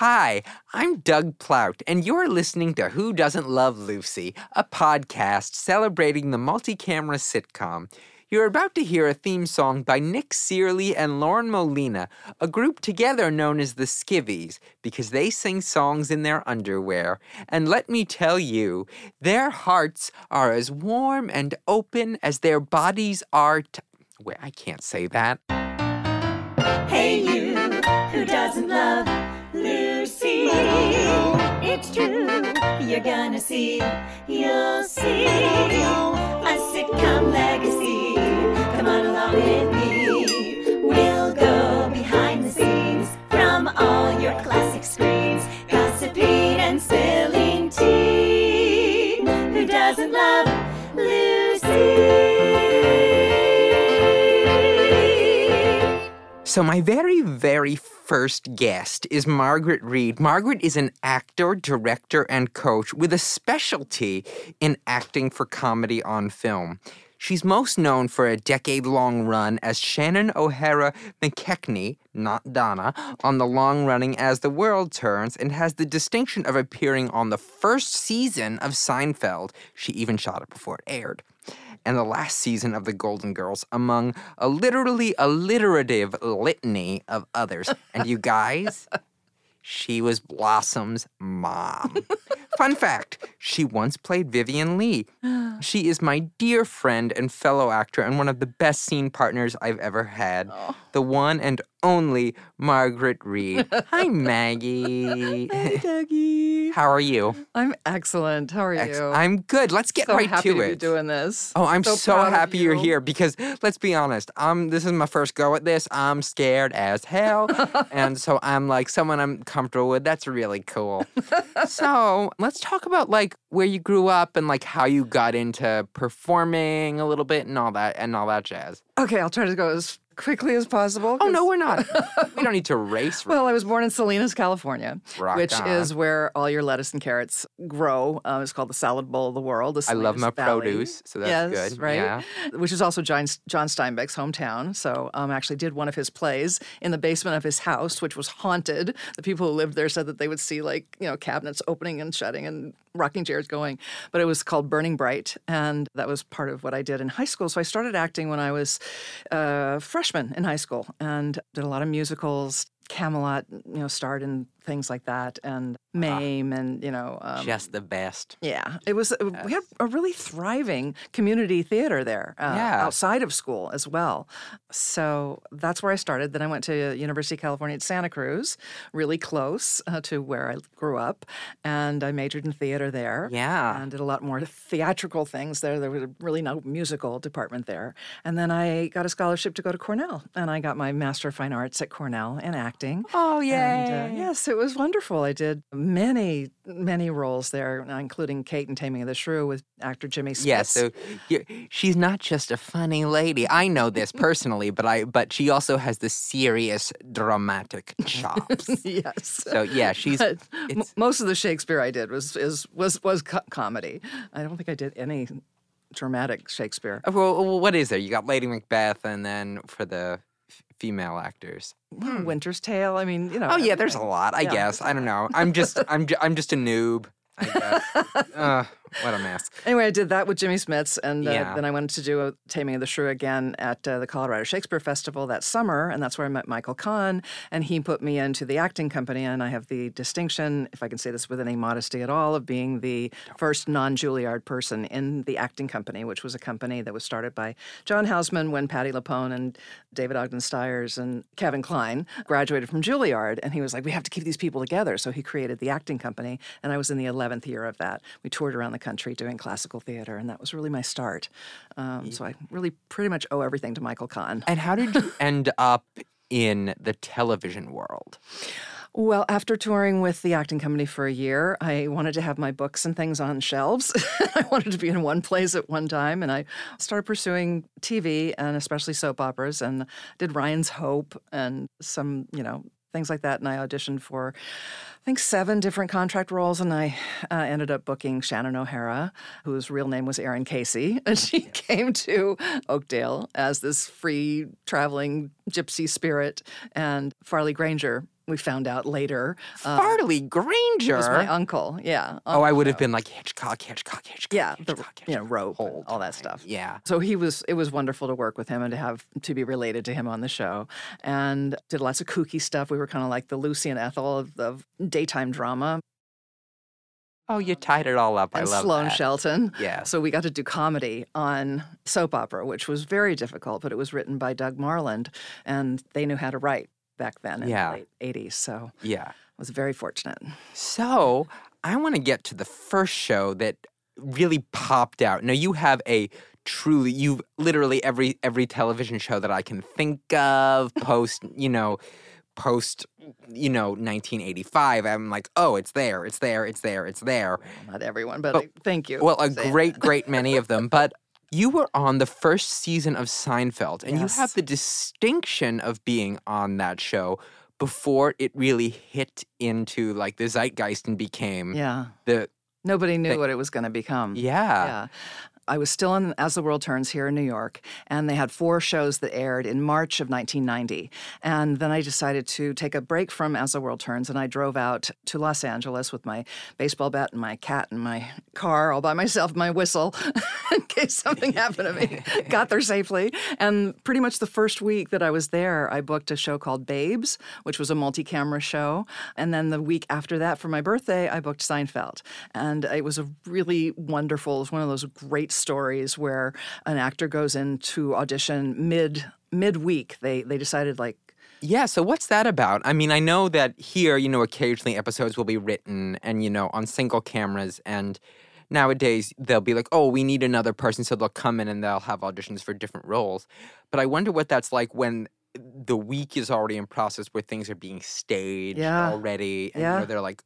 Hi, I'm Doug Plout, and you're listening to Who Doesn't Love Lucy, a podcast celebrating the multi camera sitcom. You're about to hear a theme song by Nick Cearley and Lauren Molina, a group together known as the Skivvies, because they sing songs in their underwear. And let me tell you, their hearts are as warm and open as their bodies are. T- Wait, I can't say that. Hey, you who doesn't love It's true, you're gonna see, you'll see a sitcom legacy. Come on along with me. So, my very, very first guest is Margaret Reed. Margaret is an actor, director, and coach with a specialty in acting for comedy on film. She's most known for a decade long run as Shannon O'Hara McKechnie, not Donna, on the long running As the World Turns, and has the distinction of appearing on the first season of Seinfeld. She even shot it before it aired and the last season of The Golden Girls, among a literally alliterative litany of others. And you guys, she was Blossom's mom. Fun fact she once played Vivien Leigh. She is my dear friend and fellow actor, and one of the best scene partners I've ever had. The one and only Margaret Reed. Hi, Maggie. Hey, Dougie. How are you? I'm excellent. How are you? Ex- I'm good. Let's get so right happy to to it. be doing this. Oh, I'm so, of happy you're here because let's be honest, um, this is my first go at this. I'm scared as hell, and so I'm like someone I'm comfortable with. That's really cool. so let's talk about like where you grew up and like how you got into performing a little bit and all that and all that jazz. Okay, I'll try to go as quickly as possible. Oh no, we're not. we don't need to race. Well, I was born in Salinas, California, Rock which on. is where all your lettuce and carrots grow. Um, it's called the salad bowl of the world. The I love my Valley. produce, so that's yes, good. Right, Yeah. which is also John, John Steinbeck's hometown. So um, I actually did one of his plays in the basement of his house, which was haunted. The people who lived there said that they would see like you know cabinets opening and shutting and rocking chairs going. But it was called Burning Bright, and that was part of what I did in high school. So I started acting when I was a freshman in high school and did a lot of musicals. Camelot, you know, starred in things like that, and Mame, and you know, um, Just the best. yeah, it was. uh, We had a really thriving community theater there, uh, Yeah. outside of school as well. So that's where I started. Then I went to University of California at Santa Cruz, really close uh, to where I grew up, and I majored in theater there. Yeah. and did a lot more theatrical things there. There was really no musical department there. And then I got a scholarship to go to Cornell, and I got my Master of Fine Arts at Cornell in acting. Oh yeah. uh, yes, it was wonderful. I did many, many roles there, uh, including Kate and Taming of the Shrew with actor Jimmy Smits. Yeah, so she's not just a funny lady. I know this personally, but I but she also has the serious dramatic chops. yes. so yeah, she's m- most of the Shakespeare I did was is was was co- comedy. I don't think I did any dramatic Shakespeare. Uh, well, what is there? You got Lady Macbeth, and then for the female actors. Well, Winter's Tale. I mean, you know. Oh yeah, there's a lot. I Yeah, guess I don't know. I'm just I'm ju- I'm just a noob. I guess. uh, what a mess. Anyway, I did that with Jimmy Smits, and uh, Yeah. then I went to do a Taming of the Shrew again at uh, the Colorado Shakespeare Festival that summer, and that's where I met Michael Kahn, and he put me into the acting company, and I have the distinction, if I can say this with any modesty at all, of being the first non-Juilliard person in the acting company, which was a company that was started by John Houseman when Patti LuPone and David Ogden Stiers and Kevin Kline graduated from Juilliard, and he was like, "We have to keep these people together," so he created the acting company, and I was in the eleventh year of that. We toured around the country doing classical theater, and that was really my start. Um, so I really pretty much owe everything to Michael Kahn. And how did you end up in the television world? Well, after touring with the acting company for a year, I wanted to have my books and things on shelves. I wanted to be in one place at one time, and I started pursuing TV and especially soap operas, and did Ryan's Hope and some, you know, things like that. And I auditioned for, I think, seven different contract roles, and I uh, ended up booking Shannon O'Hara, whose real name was Erin Casey, and she came to Oakdale as this free traveling gypsy spirit, and Farley Granger we found out later, uh, Farley Granger. was my uncle. Yeah. oh, I would have been like Hitchcock, Hitchcock, Hitchcock. Yeah, the Hitchcock, you know Hitchcock, rope all that stuff. Yeah. So he was. It was wonderful to work with him and to have to be related to him on the show, and did lots of kooky stuff. We were kind of like the Lucy and Ethel of, of daytime drama, Oh, you tied it all up. and I love Sloan that. Shelton. Yeah. So we got to do comedy on soap opera, which was very difficult, but it was written by Doug Marland, and they knew how to write back then in Yeah. the late '80s. So Yeah. I was very fortunate. So I want to get to the first show that really popped out. Now you have a truly you've literally every every television show that I can think of post, you know, post you know 1985 i'm like oh it's there it's there it's there it's there Not everyone, but But- thank you. well a great great many of them but you were on the first season of Seinfeld and you have the distinction of being on that show before it really hit into like the zeitgeist and became Yeah. the Nobody knew They- what it was going to become. yeah Yeah. I was still in As the World Turns here in New York, and they had four shows that aired in March of 1990. And then I decided to take a break from As the World Turns, and I drove out to Los Angeles with my baseball bat and my cat and my car all by myself, my whistle, in case something happened to me. Got there safely. And pretty much the first week that I was there, I booked a show called Babes, which was a multi camera show. And then the week after that, for my birthday, I booked Seinfeld. And it was a really wonderful, it was one of those great stories where an actor goes into audition mid midweek. They they decided like Yeah, so what's that about? I mean, I know that here, you know, occasionally episodes will be written and, you know, on single cameras and nowadays they'll be like, "Oh, we need another person," so they'll come in and they'll have auditions for different roles. But I wonder what that's like when the week is already in process where things are being staged Yeah. already and you Yeah. know, they're like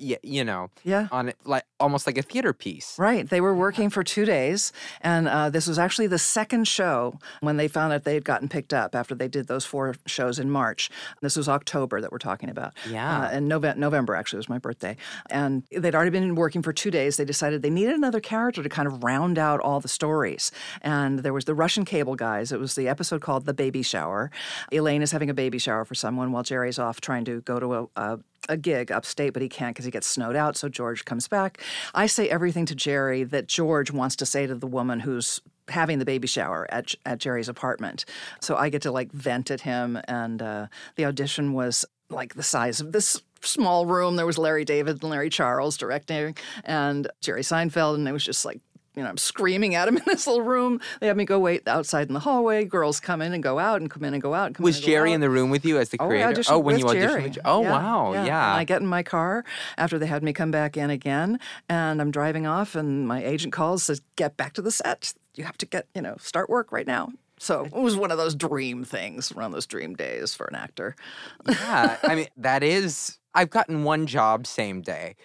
yeah, you know, yeah. on it like almost like a theater piece. Right. They were working for two days. And uh, this was actually the second show when they found out they had gotten picked up after they did those four shows in March. This was October that we're talking about. Yeah. Uh, and Nove- November, actually, was my birthday. And they'd already been working for two days. They decided they needed another character to kind of round out all the stories. And there was the Russian cable guys. It was the episode called The Baby Shower. Elaine is having a baby shower for someone while Jerry's off trying to go to a, a a gig upstate, but he can't because he gets snowed out. So George comes back. I say everything to Jerry that George wants to say to the woman who's having the baby shower at at Jerry's apartment. So I get to like vent at him, and uh, the audition was like the size of this small room. There was Larry David and Larry Charles directing, and Jerry Seinfeld, and it was just like you know, I'm screaming at him in this little room. They have me go wait outside in the hallway. Girls come in and go out and come in and go out. And come Was in and go Jerry out. in the room with you as the Oh, creator? Auditioned oh, when with you auditioned Oh, Yeah, wow. And Yeah. I get in my car after they had me come back in again, and I'm driving off, and my agent calls says, "Get back to the set. You have to get, you know, start work right now." So it was one of those dream things, one of those dream days for an actor. yeah, I mean, that is, I've gotten one job same day,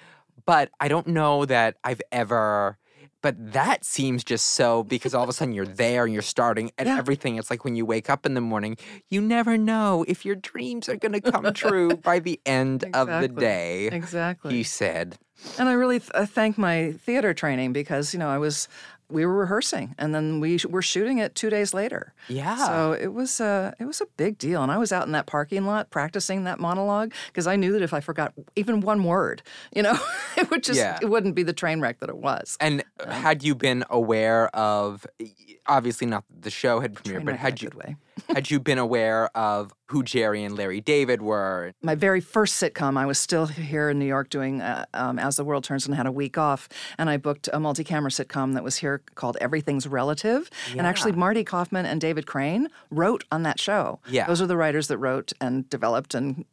but I don't know that I've ever, but that seems just so because all of a sudden you're there and you're starting and Yeah. everything. It's like when you wake up in the morning, you never know if your dreams are going to come true by the end of the day. Exactly. He said, And I really th- I thank my theater training because you know I was we were rehearsing and then we sh- were shooting it two days later. Yeah. So it was uh, it was a big deal, and I was out in that parking lot practicing that monologue because I knew that if I forgot even one word, you know, it would just Yeah. it wouldn't be the train wreck that it was. and had you been aware of, obviously not the show had premiered, but a had you way. Had you been aware of who Jerry and Larry David were? my very first sitcom, I was still here in New York doing uh, um, As the World Turns and had a week off. And I booked a multi camera sitcom that was here called Everything's Relative. And actually, Marta Kauffman and David Crane wrote on that show. Yeah. Those are the writers that wrote and developed and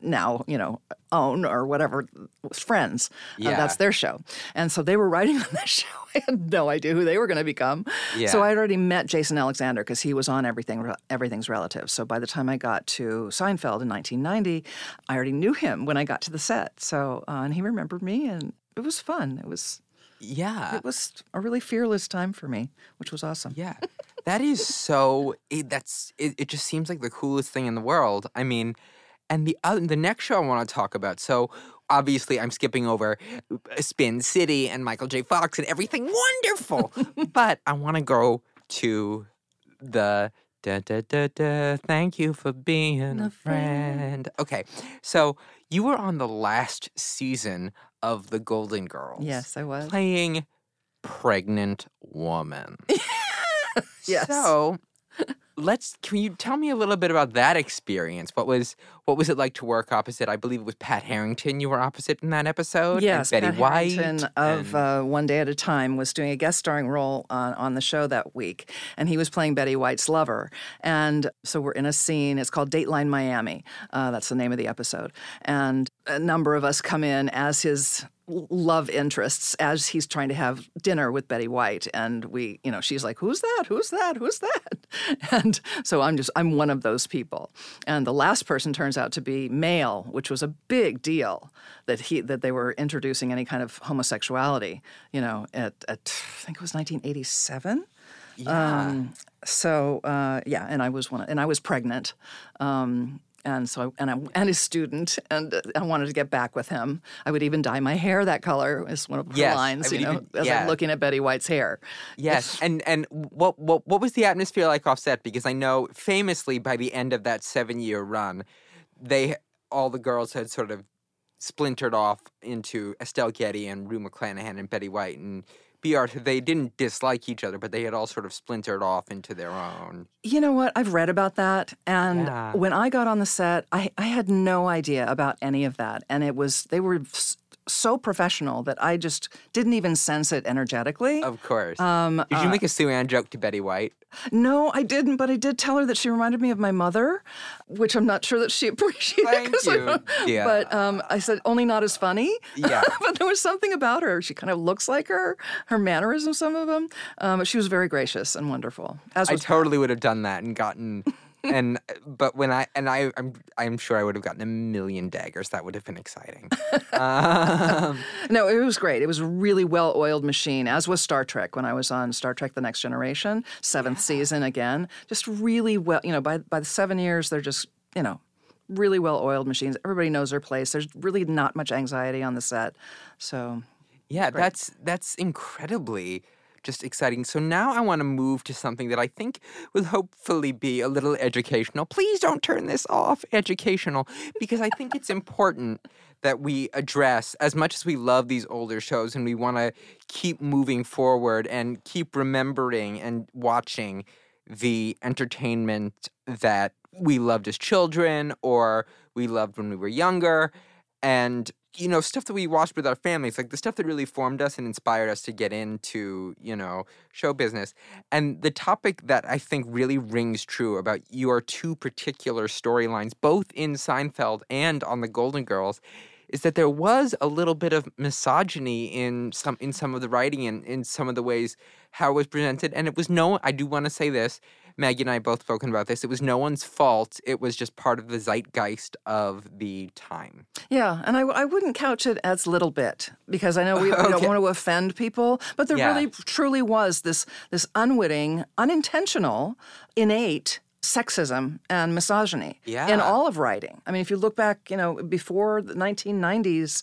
now, you know, own or whatever, friends. Uh, Yeah. that's their show. And so they were writing on that show. I had no idea who they were going to become. Yeah. So I had already met Jason Alexander because he was on Everything Everything's Relative. So by the time I got to Seinfeld in 1990, I already knew him when I got to the set. So uh, and he remembered me, and it was fun. It was Yeah. it was a really fearless time for me, which was awesome. Yeah, that is so. It, that's it, it. Just seems like the coolest thing in the world. I mean, and the other, the next show I want to talk about. So obviously, I'm skipping over uh, Spin City and Michael J. Fox and everything wonderful, but I want to go to the Da, da, da, da. Thank you for being a, friend. Okay, so you were on the last season of The Golden Girls. Yes, I was. Playing pregnant woman. Yes. So let's can you tell me a little bit about that experience? What was what was it like to work opposite? I believe it was Pat Harrington you were opposite in that episode. and Yes, Betty Pat White. Harrington of and- uh, One Day at a Time was doing a guest starring role on, on the show that week, and he was playing Betty White's lover. And so we're in a scene. It's called Dateline Miami. Uh, that's the name of the episode. And a number of us come in as his love interests as he's trying to have dinner with Betty White. And we you know she's like who's that? Who's that? Who's that? And so I'm just I'm one of those people. And the last person turns out to be male which was a big deal that he that they were introducing any kind of homosexuality you know at, at I think it was 1987 yeah. so uh, yeah, and I was one, and I was pregnant, um, and so and I and a student, and I wanted to get back with him. I would even dye my hair that color. Is one of her Yes, lines, you know, even- as yeah. I'm looking at Betty White's hair. Yes, and and what what what was the atmosphere like offset? Because I know famously by the end of that seven year run, they all the girls had sort of splintered off into Estelle Getty and Rue McClanahan and Betty White and Bea Arthur. They didn't dislike each other, but they had all sort of splintered off into their own. You know what? I've read about that, and Yeah. when I got on the set, I, I had no idea about any of that, and it was they were so professional that I just didn't even sense it energetically. Of course. Um, Did you make a Sue Ann joke to Betty White? No, I didn't, but I did tell her that she reminded me of my mother, which I'm not sure that she appreciated. Thank you, don't- But um, I said, only not as funny. Yeah. but there was something about her. She kind of looks like her, her mannerisms, some of them. Um, but she was very gracious and wonderful. As I totally would have done that and gotten. And but when I and I I'm I'm sure I would have gotten a million daggers. That would have been exciting. um, No, it was great. It was a really well oiled machine, as was Star Trek when I was on Star Trek The Next Generation, seventh season again. Just really well, you know, by, by the seven years, they're just, you know, really well oiled machines. Everybody knows their place. There's really not much anxiety on the set. So, Yeah, that's that's incredibly just exciting. So now I want to move to something that I think will hopefully be a little educational. Please don't turn this off educational because I think it's important that we address as much as we love these older shows and we want to keep moving forward and keep remembering and watching the entertainment that we loved as children or we loved when we were younger and you know stuff that we watched with our families like the stuff that really formed us and inspired us to get into you know show business. And the topic that i think really rings true about your two particular storylines both in seinfeld and on the golden girls is that there was a little bit of misogyny in some in some of the writing and in some of the ways how it was presented. And it was no i do want to say this maggie and i both spoken about this it was no one's fault it was just part of the zeitgeist of the time yeah. And I, I wouldn't couch it as little bit because I know we, we don't want to offend people, but there Yeah. really truly was this, this unwitting, unintentional, innate sexism and misogyny in all of writing. I mean, if you look back, you know, before the 1990s,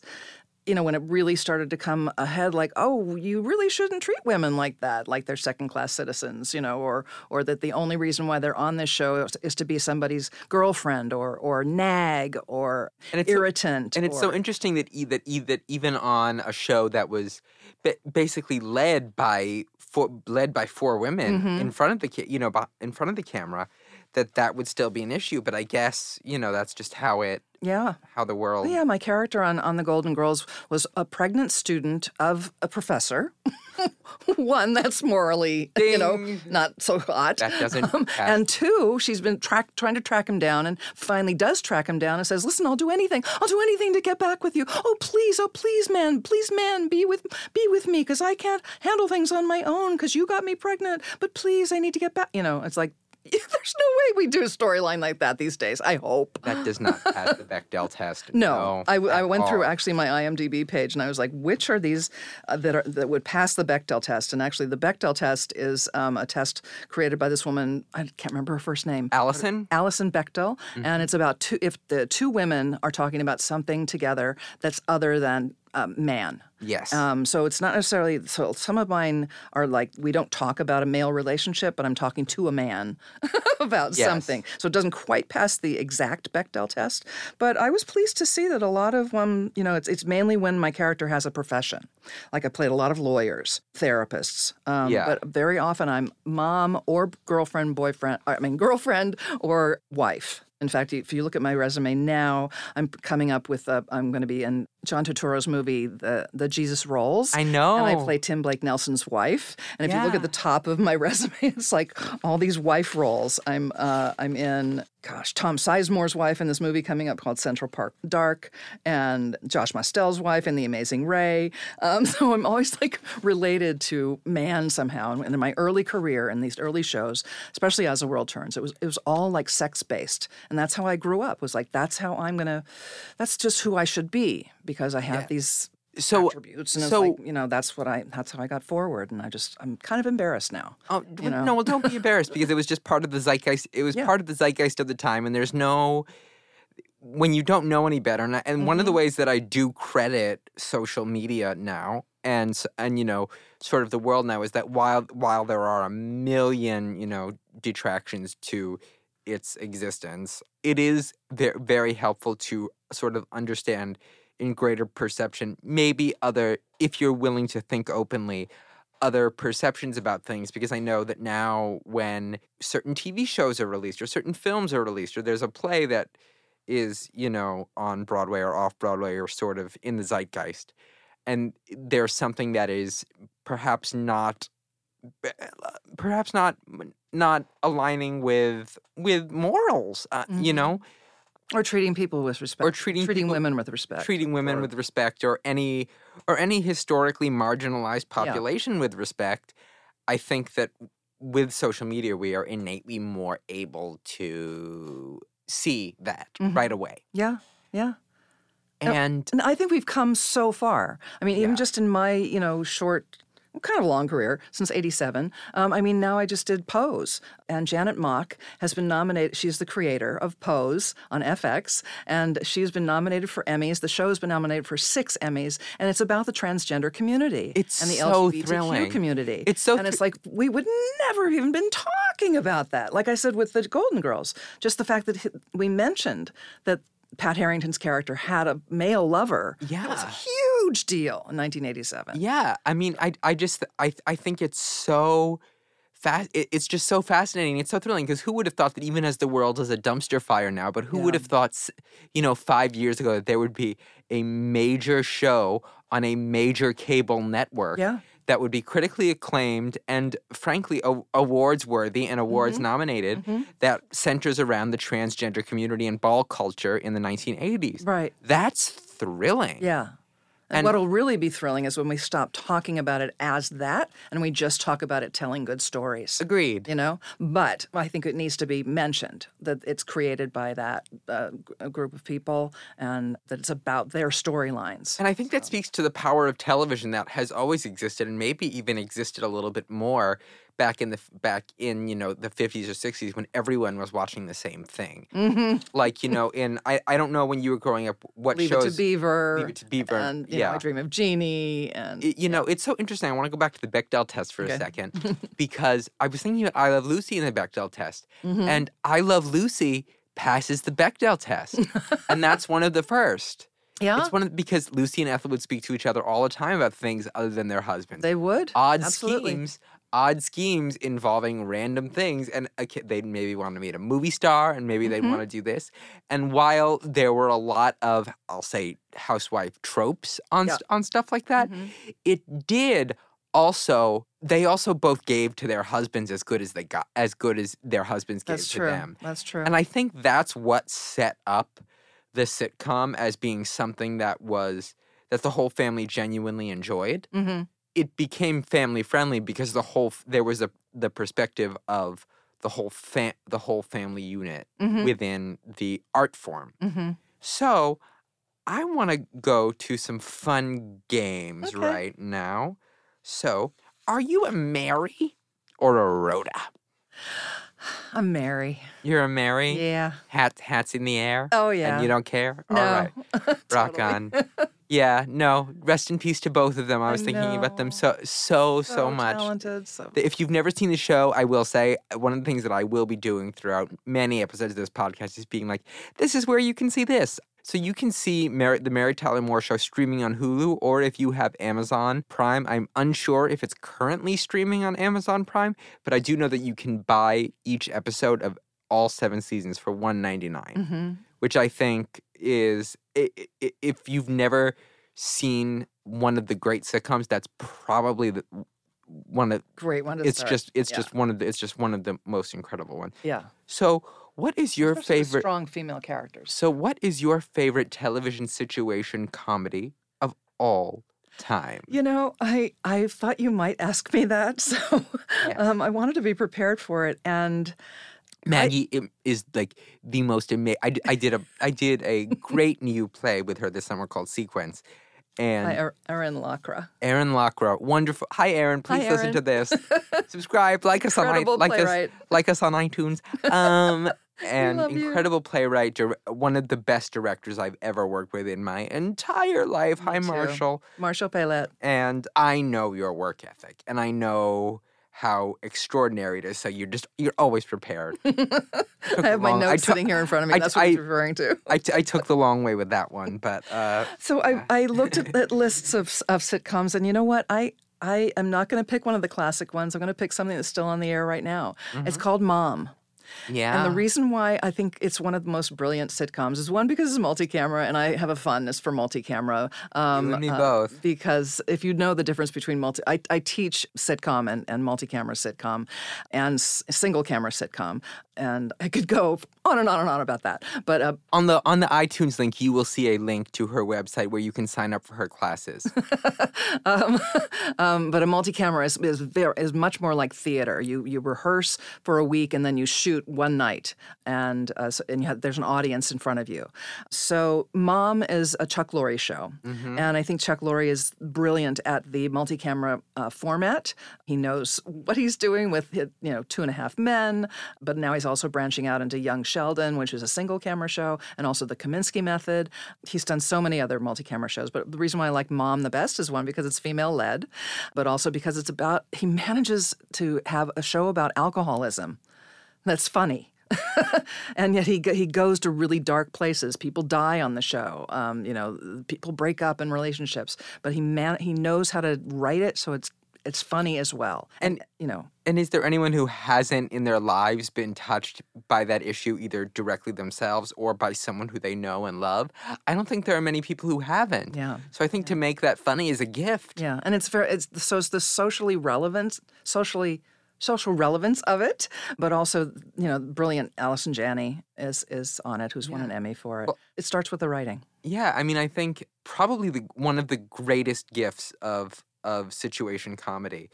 you know, when it really started to come ahead, like, oh, you really shouldn't treat women like that, like they're second-class citizens, you know, or or that the only reason why they're on this show is, is to be somebody's girlfriend or or nag or And it's so- irritant. And it's so interesting that e- that e- that even on a show that was ba- basically led by four, led by four women Mm-hmm. in front of the you know in front of the camera, that that would still be an issue. But I guess you know that's just how it yeah. how the world. Yeah, my character on, on The Golden Girls was a pregnant student of a professor. One, that's morally, you know, not so hot. That doesn't Um, and two, she's been track, trying to track him down and finally does track him down and says, Listen, I'll do anything. I'll do anything to get back with you. Oh, please, oh, please, man, please, man, be with, be with me because I can't handle things on my own because you got me pregnant. But please, I need to get back. You know, it's like, there's no way we do a storyline like that these days. I hope. that does not pass the Bechdel test. No, I, I at went through actually my IMDb page and I was like, which are these uh, that are that would pass the Bechdel test? And actually, the Bechdel test is um, a test created by this woman. I can't remember her first name. Alison. Alison Bechdel, Mm-hmm. and it's about two. If the two women are talking about something together that's other than um, man. Yes. Um, so it's not necessarily. So some of mine are like we don't talk about a male relationship, but I'm talking to a man about Yes. something. So it doesn't quite pass the exact Bechdel test. But I was pleased to see that a lot of um, you know, it's it's mainly when my character has a profession. Like I played a lot of lawyers, therapists. Um, Yeah. But very often I'm mom or girlfriend, boyfriend. I mean girlfriend or wife. In fact, if you look at my resume now, I'm coming up with a, I'm going to be in John Turturro's movie, the the Jesus Rolls. I know. And I play Tim Blake Nelson's wife. And if you look at the top of my resume, it's like all these wife roles. I'm uh, I'm in. Gosh, Tom Sizemore's wife in this movie coming up called Central Park Dark, and Josh Mostel's wife in The Amazing Ray. Um, so I'm always like related to man somehow. And in my early career in these early shows, especially as the world turns, it was it was all like sex based, and that's how I grew up. Was like that's how I'm gonna, that's just who I should be because I have these so attributes, and so like you know that's what I that's how I got forward, and I just I'm kind of embarrassed now. Oh, you know? no, well, don't be embarrassed because it was just part of the zeitgeist. It was Yeah. part of the zeitgeist of the time, and there's no when you don't know any better. And, I- and one of the Mm-hmm. ways that I do credit social media now, and and you know, sort of the world now, is that while while there are a million you know detractions to its existence, it is ve- very helpful to sort of understand in greater perception maybe other if you're willing to think openly other perceptions about things because I know that now when certain TV shows are released or certain films are released or there's a play that is, you know, on Broadway or off Broadway or sort of in the zeitgeist and there's something that is perhaps not perhaps not not aligning with with morals, uh, you Mhm. know, Or treating people with respect, treating treating people- women with respect, treating women or- with respect or any or any historically marginalized population with respect i think that with social media we are innately more able to see that Mhm. right away. Yeah, yeah. And And I think we've come so far. I mean, even just in my, you know, short, kind of long career since 87. Um, I mean, now I just did Pose. And Janet Mock has been nominated. She's the creator of Pose on FX. And she's been nominated for Emmys. The show has been nominated for six Emmys. And it's about the transgender community It's and the so LGBTQ thrilling. community. It's so And it's like, we would never have even been talking about that. Like I said with the Golden Girls, just the fact that we mentioned that Pat Harrington's character had a male lover. Yeah. That was a Yeah. huge deal in 1987. yeah i mean i i just i i think it's so fast it's just so fascinating it's so thrilling because who would have thought that even as the world is a dumpster fire now but who would have thought you know 5 years ago that there would be a major show on a major cable network Yeah. That would be critically acclaimed and frankly a- awards worthy and awards Mm-hmm. nominated that centers around the transgender community and ball culture in the 1980s Right. that's thrilling Yeah. And, And- what'll really be thrilling is when we stop talking about it as that and we just talk about it telling good stories. agreed You know, but I think it needs to be mentioned that it's created by that uh, group of people and that it's about their storylines. And I think that speaks to the power of television that has always existed and maybe even existed a little bit more back in the back in you know the 50s or 60s when everyone was watching the same thing. Mm-hmm. Like you know in I, I don't know when you were growing up what Leave shows it to Beaver. Leave It to Beaver, And you yeah. know, I Dream of Jeannie. And I- you know it's so interesting. I want to go back to the Bechdel test for Okay. a second because I was thinking about I Love Lucy in the Bechdel test Mhm. and I Love Lucy passes the Bechdel test and that's one of the first. yeah, It's one of because Lucy and Ethel would speak to each other all the time about things other than their husbands. they would. odd Absolutely. schemes, odd schemes involving random things, and a kid, they'd maybe want to meet a movie star, and maybe they'd Mhm. want to do this. And while there were a lot of, I'll say, housewife tropes on Yeah. st- on stuff like that, Mhm. it did also. They also both gave to their husbands as good as they got, as good as their husbands gave That's to true. them. That's true. And I think that's what set up the sitcom as being something that was that the whole family genuinely enjoyed mm-hmm. It became family friendly because the whole there was a the perspective of the whole fa- the whole family unit Mhm. within the art form. Mm-hmm. So, I want to go to some fun games Okay. right now. So, are you a Mary or a Rhoda? I'm Mary. You're a Mary. Yeah. Hat hats in the air. Oh yeah. And you don't care. No. All right. Rock on. Yeah, no. Rest in peace to both of them. I was thinking about them so so so, much. talented. So If you've never seen the show, I will say uh, one of the things that I will be doing throughout many episodes of this podcast is being like, this is where you can see this. So you can see the Mary Tyler Moore Show streaming on Hulu, or if you have Amazon Prime, I'm unsure if it's currently streaming on Amazon Prime, but I do know that you can buy each episode of all seven seasons for one ninety nine, hmm which I think is if you've never seen one of the great sitcoms, that's probably the one of great one it's start. just it's Yeah. just one of the it's just one of the most incredible ones. yeah. So, what is your Especially favorite? strong female characters. So, what is your favorite television situation comedy of all time? You know, I I thought you might ask me that, so um, I wanted to be prepared for it. And Maggie im- is like the most amazing. I, I did a I did a great new play with her this summer called Sequence, and hi, Er- Erin Lacra. Aaron Lockrow, wonderful. Hi, Aaron. Please listen to this. Subscribe, like us on i- Incredible like us like us on iTunes. Um, and love you. incredible playwright, dir- one of the best directors I've ever worked with in my entire life. Hi, too. Marshall. Marshall Pailet. And I know your work ethic, and I know how extraordinary it is. So you're just you're always prepared. I have my long- notes took- sitting here in front of me. I- That's what I- you're referring to. I, t- I took the long way with that one, but uh, So I, I looked at, at lists of, of sitcoms, and you know what? I I am not going to pick one of the classic ones. I'm going to pick something that's still on the air right now. It's called Mom. Yeah. And the reason why I think it's one of the most brilliant sitcoms is one because it's multi-camera, and I have a fondness for multi-camera. Um, You and me both. Because if you know the difference between multi, I, I teach sitcom and, and multi-camera sitcom, and s- single-camera sitcom, and I could go on and on and on about that. But uh, on the on the iTunes link, you will see a link to her website where you can sign up for her classes. um, um, but a multi-camera is is, very, is much more like theater. You you rehearse for a week and then you shoot one night, and uh, so, and you have, there's an audience in front of you. So Mom is a Chuck Lorre show, and I think Chuck Lorre is brilliant at the multi-camera uh, format. He knows what he's doing with you know Two and a Half Men, but now he's also branching out into Young Sheldon, which is a single-camera show, and also the Kominsky Method. He's done so many other multi-camera shows, but the reason why I like Mom the best is one because it's female-led, but also because it's about he manages to have a show about alcoholism that's funny. and yet he he goes to really dark places. People die on the show. Um, you know, people break up in relationships. But he man he knows how to write it so it's it's funny as well. And you know, and is there anyone who hasn't in their lives been touched by that issue, either directly themselves or by someone who they know and love? I don't think there are many people who haven't. Yeah. So I think to make that funny is a gift. yeah, and it's very it's so it's the socially relevant, socially social relevance of it, but also you know, brilliant Allison Janney is is on it, who's won an Emmy for it. it starts with the writing. Yeah, I mean, I think probably the, one of the greatest gifts of of situation comedy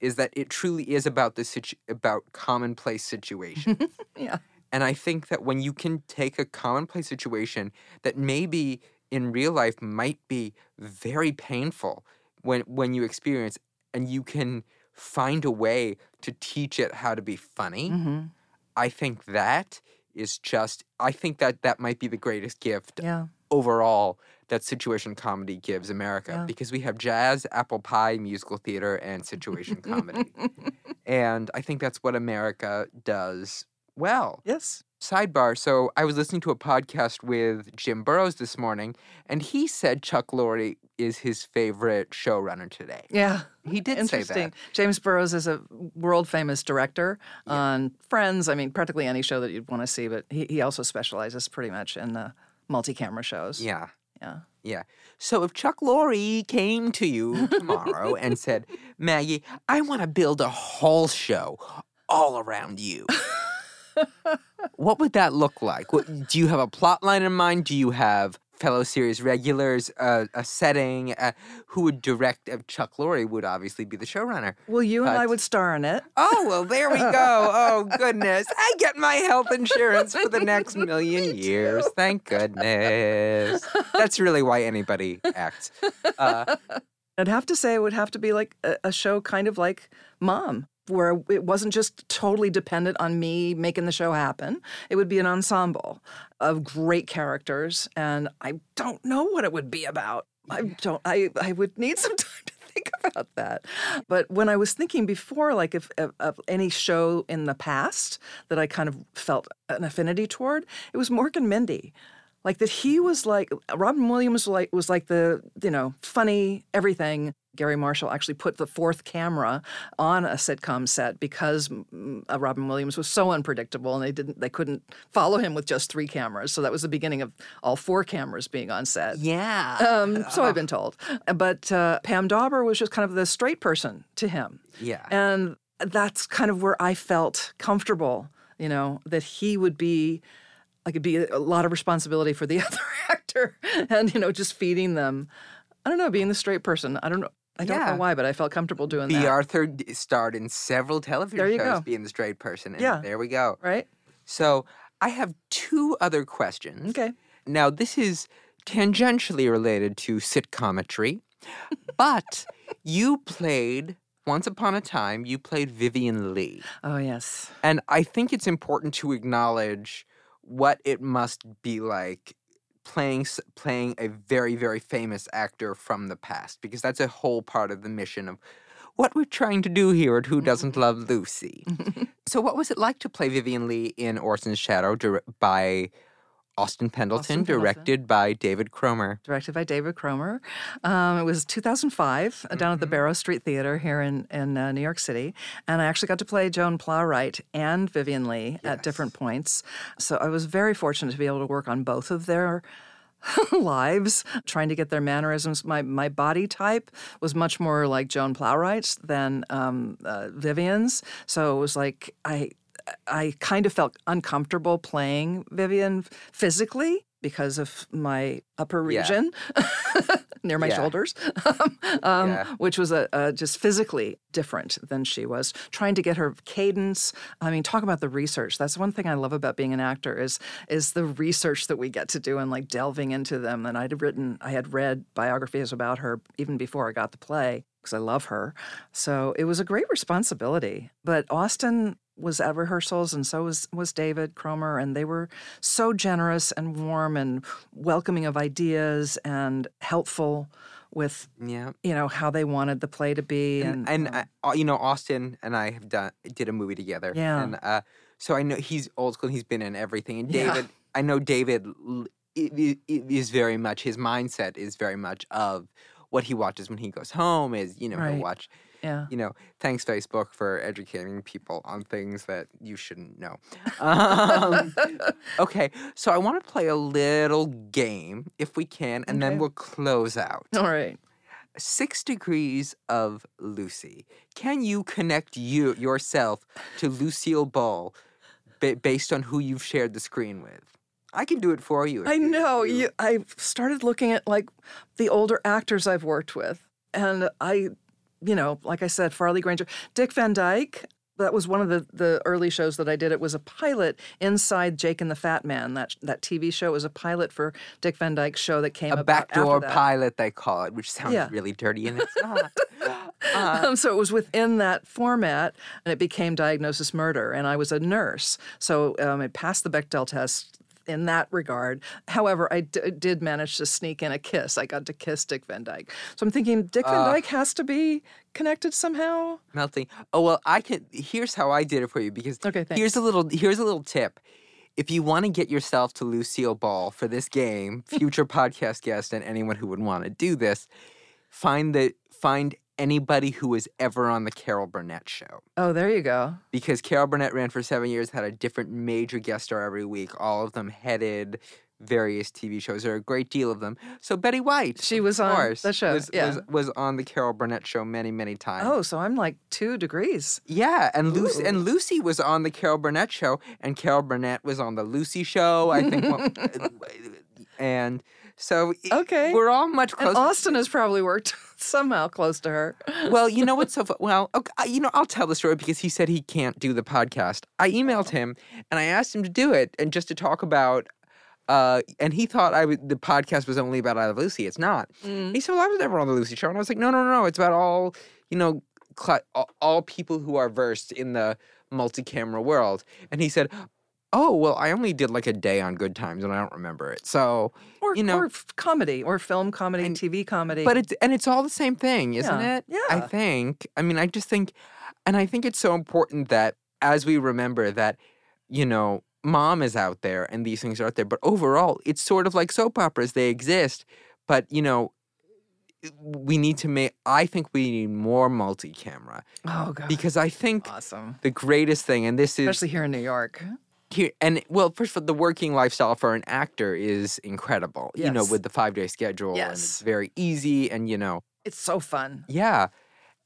is that it truly is about the situ- about commonplace situation. Yeah. And I think that when you can take a commonplace situation that maybe in real life might be very painful when when you experience and you can find a way to teach it how to be funny, hmm I think that is just I think that that might be the greatest gift Yeah. overall that situation comedy gives America Yeah. because we have jazz, apple pie, musical theater, and situation comedy. and I think that's what America does well. Yes. Sidebar So I was listening to a podcast with Jim Burrows this morning, and he said Chuck Lorre is his favorite showrunner today. Yeah. He did say Interesting. that. James Burrows is a world famous director on Friends. I mean, practically any show that you'd want to see, but he, he also specializes pretty much in the multi camera shows. Yeah. Yeah. Yeah. So if Chuck Lorre came to you tomorrow and said, Maggie, I want to build a whole show all around you. what would that look like? What, do you have a plot line in mind? Do you have fellow series regulars, uh, a setting? Uh, who would direct? Uh, Chuck Lorre would obviously be the showrunner. Well, you and I would star in it. Oh, well, there we go. Oh, goodness. I get my health insurance for the next million years. Thank goodness. That's really why anybody acts. Uh, I'd have to say it would have to be like a, a show kind of like Mom, where it wasn't just totally dependent on me making the show happen. It would be an ensemble of great characters, and I don't know what it would be about. I don't. I I would need some time to think about that. But when I was thinking before, like if of, of any show in the past that I kind of felt an affinity toward, it was Mork and Mindy. Like that, he was like Robin Williams. Was like was like the you know funny everything. Garry Marshall actually put the fourth camera on a sitcom set because uh, Robin Williams was so unpredictable, and they didn't they couldn't follow him with just three cameras. So that was the beginning of all four cameras being on set. Yeah. Um, so I've been told. But uh, Pam Dawber was just kind of the straight person to him. yeah. And that's kind of where I felt comfortable, you know, that he would be like it'd be a lot of responsibility for the other actor and, you know, just feeding them. I don't know, being the straight person. I don't know. I don't Yeah. know why, but I felt comfortable doing Bea that. Arthur starred in several television There you shows go. being the straight person. Yeah. There we go. Right? So I have two other questions. Okay. Now, this is tangentially related to sitcometry, but you played, once upon a time, you played Vivien Leigh. Oh, yes. And I think it's important to acknowledge what it must be like playing playing a very very famous actor from the past because that's a whole part of the mission of what we're trying to do here at Who Doesn't Love Lucy. so what was it like to play Vivien Leigh in Orson's Shadow by Austin Pendleton, Pendleton. directed by David Cromer? directed by David Cromer. Um, it was 2005 uh, down at the Barrow Street Theater here in, in uh, New York City. And I actually got to play Joan Plowright and Vivien Leigh at different points. So I was very fortunate to be able to work on both of their lives, trying to get their mannerisms. My my body type was much more like Joan Plowright's than um, uh, Vivien's. So it was like I I kind of felt uncomfortable playing Vivien physically because of my upper Yeah. region near my Yeah. shoulders, um, Yeah. which was a, a just physically different than she was. Trying to get her cadence. I mean, talk about the research. That's one thing I love about being an actor is is the research that we get to do and like delving into them. And I'd written, I had read biographies about her even before I got the play because I love her. So it was a great responsibility. But Austin was at rehearsals and so was was David Cromer and they were so generous and warm and welcoming of ideas and helpful with Yeah. you know how they wanted the play to be and, and um, I, uh, you know Austin and I have done did a movie together. Yeah. and uh, so I know he's old school. He's been in everything. And Yeah. David, I know David l- i- i- i- is very much his mindset is very much of what he watches when he goes home. Is you know he'll watch. Yeah You know, thanks Facebook for educating people on things that you shouldn't know. Um, okay, so I want to play a little game if we can, and Okay. then we'll close out. all right Six Degrees of Lucy. Can you connect you yourself to Lucille Ball ba- based on who you've shared the screen with? I can do it for you. I know you- you I started looking at like the older actors I've worked with and I you know like I said Farley Granger Dick Van Dyke that was one of the, the early shows that I did. It was a pilot inside Jake and the Fat Man. That that TV show was a pilot for Dick Van Dyke's show that came A backdoor pilot, they call it, which sounds Yeah. really dirty, and it's not. Uh, Um, so it was within that format, and it became Diagnosis Murder, and I was a nurse. So um, it passed the Bechdel test in that regard. However, I d- did manage to sneak in a kiss. I got to kiss Dick Van Dyke. So I'm thinking Dick Van Uh. Dyke has to be connected somehow. melting. Oh well, I can. Here's how I did it for you because Okay, here's a little. Here's a little tip. If you want to get yourself to Lucille Ball for this game, future podcast guest and anyone who would want to do this, find the find anybody who was ever on the Carol Burnett show. Oh, there you go. because Carol Burnett ran for seven years, had a different major guest star every week. All of them headed various TV shows. There are a great deal of them. So Betty White, She was on course, the show, Was, yeah. was, was on the Carol Burnett show many, many times. Oh, so I'm like two degrees. Yeah, and Lucy and Lucy was on the Carol Burnett show, and Carol Burnett was on the Lucy show. I think, one- uh, and so Okay. we're all much And closer. Austin has probably worked somehow close to her. well, you know what's so fu- well, okay, you know, I'll tell the story because he said he can't do the podcast. I emailed him and I asked him to do it and just to talk about. Uh, and he thought I would, the podcast was only about I Love Lucy. It's not. He said, "Well, I was never on the Lucy show," and I was like, "No, no, no. It's about all you know, cl- all people who are versed in the multi-camera world." And he said, oh well, I only did like a day on Good Times and I don't remember it. So Or, you know, or f- comedy, or film comedy, and, TV comedy. but it's and it's all the same thing, isn't Yeah, it? I think. I mean, I just think, and I think it's so important that as we remember that, you know, mom is out there and these things are out there, but overall, it's sort of like soap operas. They exist, but you know. We need to make. I think we need more multi-camera oh god, because I think awesome, the greatest thing, and this is especially here in New York. Here and well first of all the working lifestyle for an actor is incredible you know with the five day schedule and it's very easy and you know It's so fun. yeah.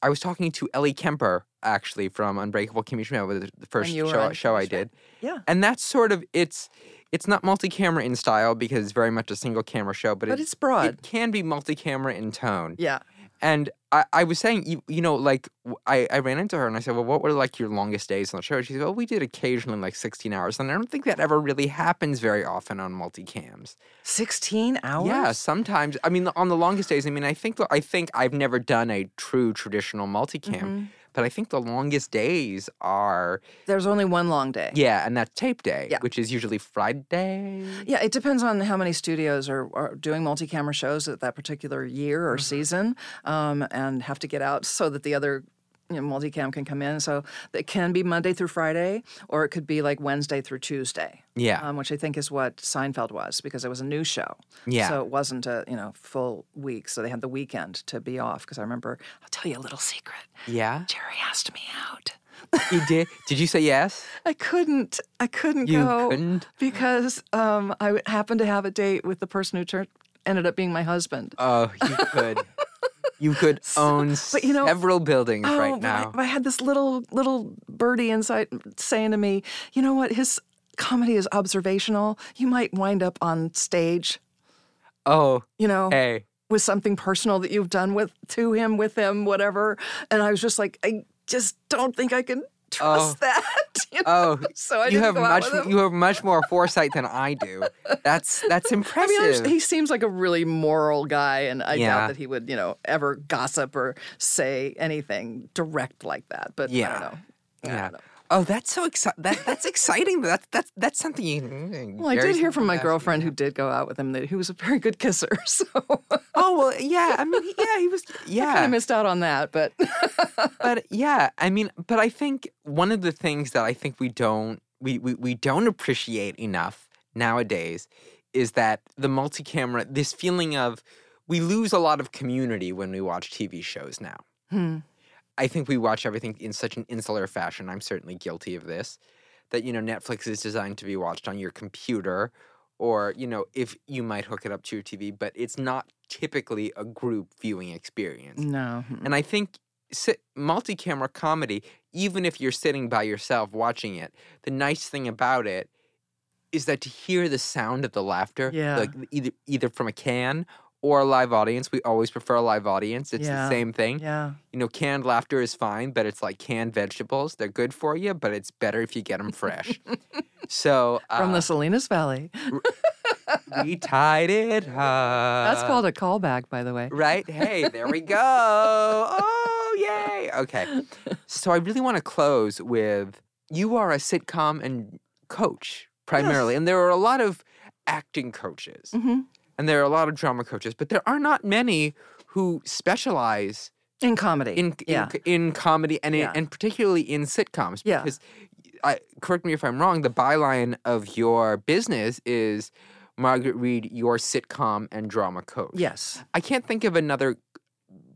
I was talking to ellie kemper actually from unbreakable kimmy schmidt with the- first show, show i did Yeah, and that's sort of it's it's not multi-camera in style because it's very much a single camera show but, but it, it's broad. it can be multi-camera in tone. Yeah, and I, I was saying, you, you know, like I, I ran into her and I said, well, what were like your longest days on the show? She said, well, we did occasionally like 16 hours. And I don't think that ever really happens very often on multicams. sixteen hours. Yeah, sometimes. I mean, on the longest days, I mean, I think I think I've never done a true traditional multicam, Mm-hmm. But I think the longest days are There's only one long day. yeah, and that's tape day, Yeah. which is usually Friday. Yeah, it depends on how many studios are, are doing multi-camera shows at that particular year Mm-hmm. or season, um, and have to get out so that the other you know, multicam can come in. So it can be Monday through Friday, or it could be like Wednesday through Tuesday. Yeah. um, which I think is what Seinfeld was because it was a new show. Yeah. so it wasn't a you know full week. So they had the weekend to be off. Because I remember, I'll tell you a little secret. Yeah, Jerry asked me out. you did. Did you say yes? I couldn't. I couldn't You go couldn't? because um, I happened to have a date with the person who turned ended up being my husband. Oh, you could. You could own but you know- several buildings Oh, right now. I, I had this little little birdie inside saying to me, "You know what? His comedy is observational. You might wind up on stage, oh, you know, hey. with something personal that you've done with to him, with him, whatever." And I was just like, I just don't think I can trust oh. that. you oh, know? Oh, so I you have much you have much more foresight than I do. That's that's I impressive. mean, he seems like a really moral guy, and I Yeah. doubt that he would, you know, ever gossip or say anything direct like that. But yeah. I Yeah. don't know. I yeah. don't know. Oh, that's so exciting. That that's exciting. That's that's that's something you. Well, I did hear from my girlfriend who did go out with him that he was a very good kisser. So Oh well, yeah. I mean, yeah, he was. Yeah, I Yeah, missed out on that. But but yeah. I mean, but I think one of the things that I think we don't we we, we don't appreciate enough nowadays is that the multi-camera. This feeling of we lose a lot of community when we watch TV shows now. Hmm. I think we watch everything in such an insular fashion. I'm certainly guilty of this. That you know, Netflix is designed to be watched on your computer, or you know, if you might hook it up to your TV, but it's not typically a group viewing experience. no, And I think multi-camera comedy, even if you're sitting by yourself watching it, the nice thing about it is that to hear the sound of the laughter, Yeah. like either either from a can or a live audience, we always prefer a live audience. It's Yeah. the same thing. yeah, You know, canned laughter is fine, but it's like canned vegetables. They're good for you, but it's better if you get them fresh. so from uh, the Salinas Valley. we tied it up. That's called a callback, by the way. Right? Hey, there we go. Oh, yay. Okay. So I really want to close with you are a sitcom and coach primarily, and there are a lot of acting coaches Mhm. And there are a lot of drama coaches, but there are not many who specialize In comedy. in in, yeah. in comedy and in, Yeah. and particularly in sitcoms Yeah. because I, correct me if I'm wrong the byline of your business is Margaret Reed your sitcom and drama coach. yes. I can't think of another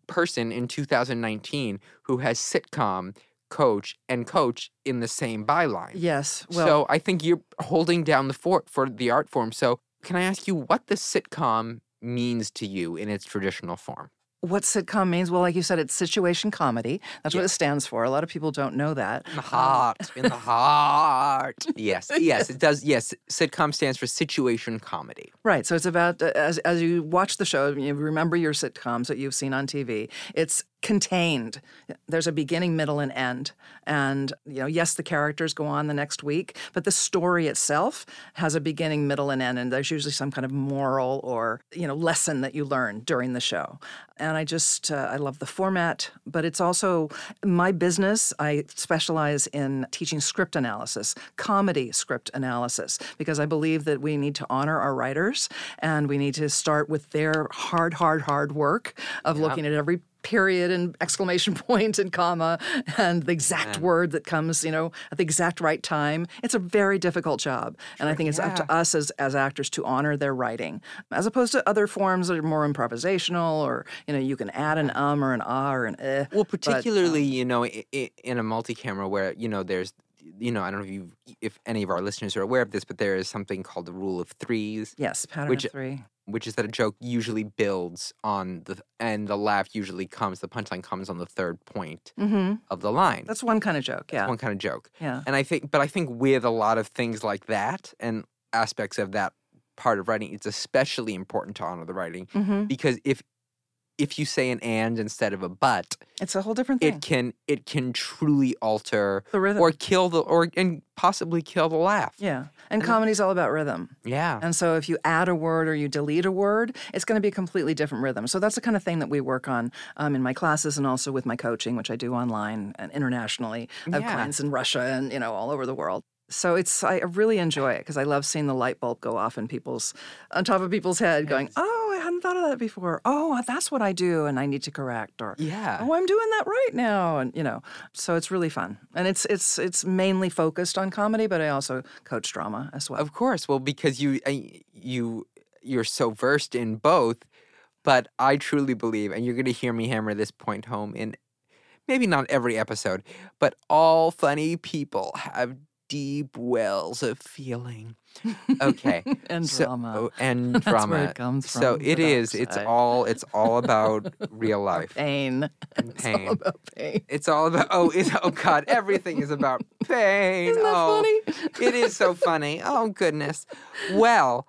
person in 2019 who has sitcom coach and coach in the same byline. Yes. Well, so I think you're holding down the fort for the art form. So can I ask you what the sitcom means to you in its traditional form? what sitcom means? Well, like you said, it's situation comedy. That's what it stands for. A lot of people don't know that. In the heart, in the heart. Yes, yes, it does. Yes, sitcom stands for situation comedy. Right. So it's about uh, as as you watch the show, you remember your sitcoms that you've seen on TV. It's contained. There's a beginning, middle, and end. And you know, yes, the characters go on the next week, but the story itself has a beginning, middle, and end. And there's usually some kind of moral or you know lesson that you learn during the show. And I just uh, I love the format. But it's also my business. I specialize in teaching script analysis, comedy script analysis, because I believe that we need to honor our writers and we need to start with their hard, hard, hard work of looking at every period and exclamation point and comma and the exact word that comes, you know, at the exact right time. It's a very difficult job. And I think it's up to us as, as actors to honor their writing, as opposed to other forms that are more improvisational or, you know, you can add an um or an ah or an eh. Well, but, particularly, um, you know, in a multi-camera where you know there's, you know, I don't know if you, if any of our listeners are aware of this, but there is something called the rule of threes, yes, pattern which- of three. Which is that a joke usually builds on the, and the laugh usually comes, the punchline comes on the third point Mm-hmm. of the line. That's one kind of joke. Yeah. one kind of joke. Yeah. And I think, but I think with a lot of things like that and aspects of that part of writing, it's especially important to honor the writing Mm-hmm. because if if you say an and instead of a but, It's a whole different thing. it can it can truly alter the rhythm. or kill the or and possibly kill the laugh. yeah. And comedy's all about rhythm. Yeah. And so if you add a word or you delete a word, it's going to be a completely different rhythm. So that's the kind of thing that we work on um, in my classes and also with my coaching, which I do online and internationally. I have Yeah. clients in Russia and, you know, all over the world. So it's I really enjoy it because I love seeing the light bulb go off in people's on top of people's head, going, "Oh, I hadn't thought of that before. Oh, that's what I do, and I need to correct." Or, Yeah. "Oh, I'm doing that right now," and you know, so it's really fun, and it's it's it's mainly focused on comedy, but I also coach drama as well. Of course. Well, because you you you're so versed in both, but I truly believe, and you're going to hear me hammer this point home in maybe not every episode, but all funny people have deep wells of feeling. Okay. and So- drama. oh, and That's drama. where it comes So from, it the is. It's all. It's all about real life pain. and It's all pain. about pain. It's all about. Oh, it's, oh God! Everything is about pain. Isn't that oh, funny? it is so funny. Oh goodness. Well,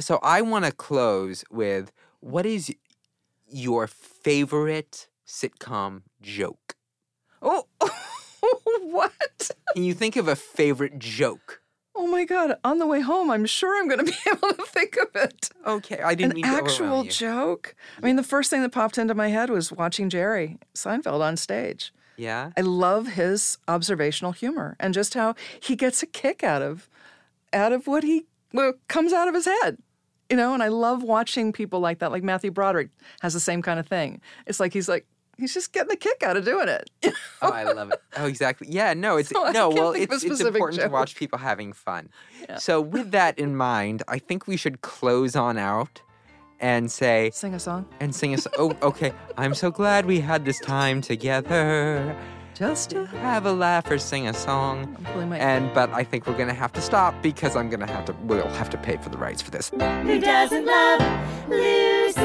so I want to close with what is your favorite sitcom joke? Oh, what? Can you think of a favorite joke? Oh my God. On the way home, I'm sure I'm going to be able to think of it. Okay, I didn't An mean to actual joke. I mean, the first thing that popped into my head was watching Jerry Seinfeld on stage. Yeah. I love his observational humor and just how he gets a kick out of out of what he what comes out of his head. You know, and I love watching people like that. Like Matthew Broderick has the same kind of thing. It's like he's like he's just getting a kick out of doing it. Oh, I love it. Oh, exactly. Yeah, no, it's So no. Well, think of a it's it's specific important to watch people having fun. So, with that in mind, I think we should close on out and say Sing a song. and sing a song. Oh, okay. I'm so glad we had this time together. Just to Have a laugh or sing a song. I'm pulling my And but I think we're gonna have to stop because I'm gonna have to. We'll have to pay for the rights for this. Who doesn't love Lucy?